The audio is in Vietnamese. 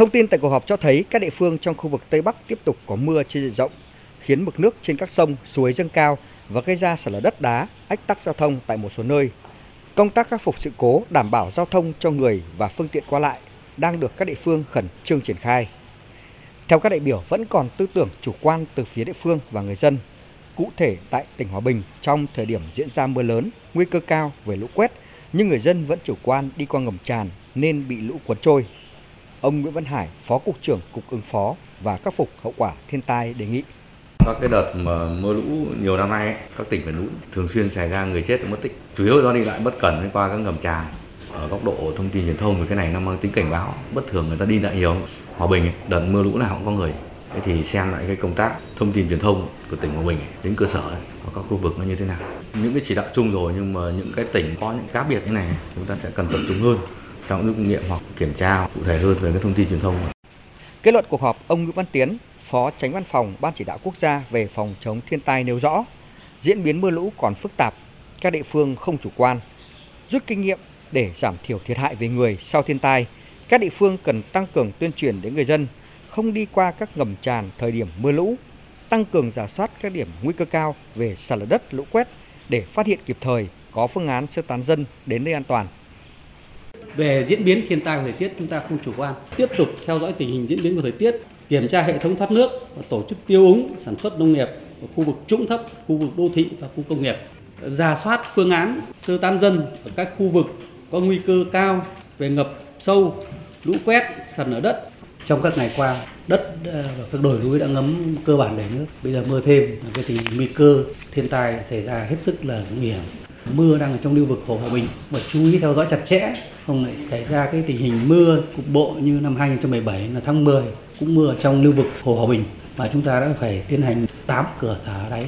Thông tin tại cuộc họp cho thấy các địa phương trong khu vực Tây Bắc tiếp tục có mưa trên diện rộng, khiến mực nước trên các sông, suối dâng cao và gây ra sạt lở đất đá, ách tắc giao thông tại một số nơi. Công tác khắc phục sự cố đảm bảo giao thông cho người và phương tiện qua lại đang được các địa phương khẩn trương triển khai. Theo các đại biểu vẫn còn tư tưởng chủ quan từ phía địa phương và người dân. Cụ thể tại tỉnh Hòa Bình trong thời điểm diễn ra mưa lớn, nguy cơ cao về lũ quét, nhưng người dân vẫn chủ quan đi qua ngầm tràn nên bị lũ cuốn trôi. Ông Nguyễn Văn Hải, Phó Cục trưởng Cục ứng phó và khắc phục hậu quả thiên tai đề nghị. Các cái đợt mà mưa lũ nhiều năm nay, các tỉnh miền núi thường xuyên xảy ra người chết và mất tích. Chủ yếu do đi lại bất cẩn qua các ngầm tràn. Ở góc độ thông tin truyền thông thì cái này nó mang tính cảnh báo, bất thường người ta đi lại nhiều. Hòa Bình đợt mưa lũ nào cũng có người. Thế thì xem lại cái công tác thông tin truyền thông của tỉnh Hòa Bình đến cơ sở ở các khu vực nó như thế nào. Những cái chỉ đạo chung rồi nhưng mà những cái tỉnh có những cá biệt như này chúng ta sẽ cần tập trung hơn trong rút kinh nghiệm hoặc kiểm tra cụ thể hơn về các thông tin truyền thông. Kết luận cuộc họp, ông Nguyễn Văn Tiến, Phó Tránh Văn phòng Ban Chỉ đạo Quốc gia về phòng chống thiên tai nêu rõ, diễn biến mưa lũ còn phức tạp, các địa phương không chủ quan, rút kinh nghiệm để giảm thiểu thiệt hại về người sau thiên tai. Các địa phương cần tăng cường tuyên truyền đến người dân, không đi qua các ngầm tràn thời điểm mưa lũ, tăng cường giả soát các điểm nguy cơ cao về sạt lở đất, lũ quét để phát hiện kịp thời, có phương án sơ tán dân đến nơi an toàn. Về diễn biến thiên tai và thời tiết chúng ta không chủ quan, tiếp tục theo dõi tình hình diễn biến của thời tiết, kiểm tra hệ thống thoát nước và tổ chức tiêu úng sản xuất nông nghiệp ở khu vực trũng thấp, khu vực đô thị và khu công nghiệp. Giả soát phương án sơ tán dân ở các khu vực có nguy cơ cao về ngập sâu, lũ quét, sạt lở đất. Trong các ngày qua, đất ờ, và các đồi núi đã ngấm cơ bản đầy nước. Bây giờ mưa thêm, cái tình nguy cơ thiên tai xảy ra hết sức là nguy hiểm. Mưa đang ở trong lưu vực Hồ Hòa Bình. Và chú ý theo dõi chặt chẽ, không lại xảy ra cái tình hình mưa cục bộ như năm 2017 là tháng 10 cũng mưa trong lưu vực Hồ Hòa Bình. Và chúng ta đã phải tiến hành 8 cửa xả đáy.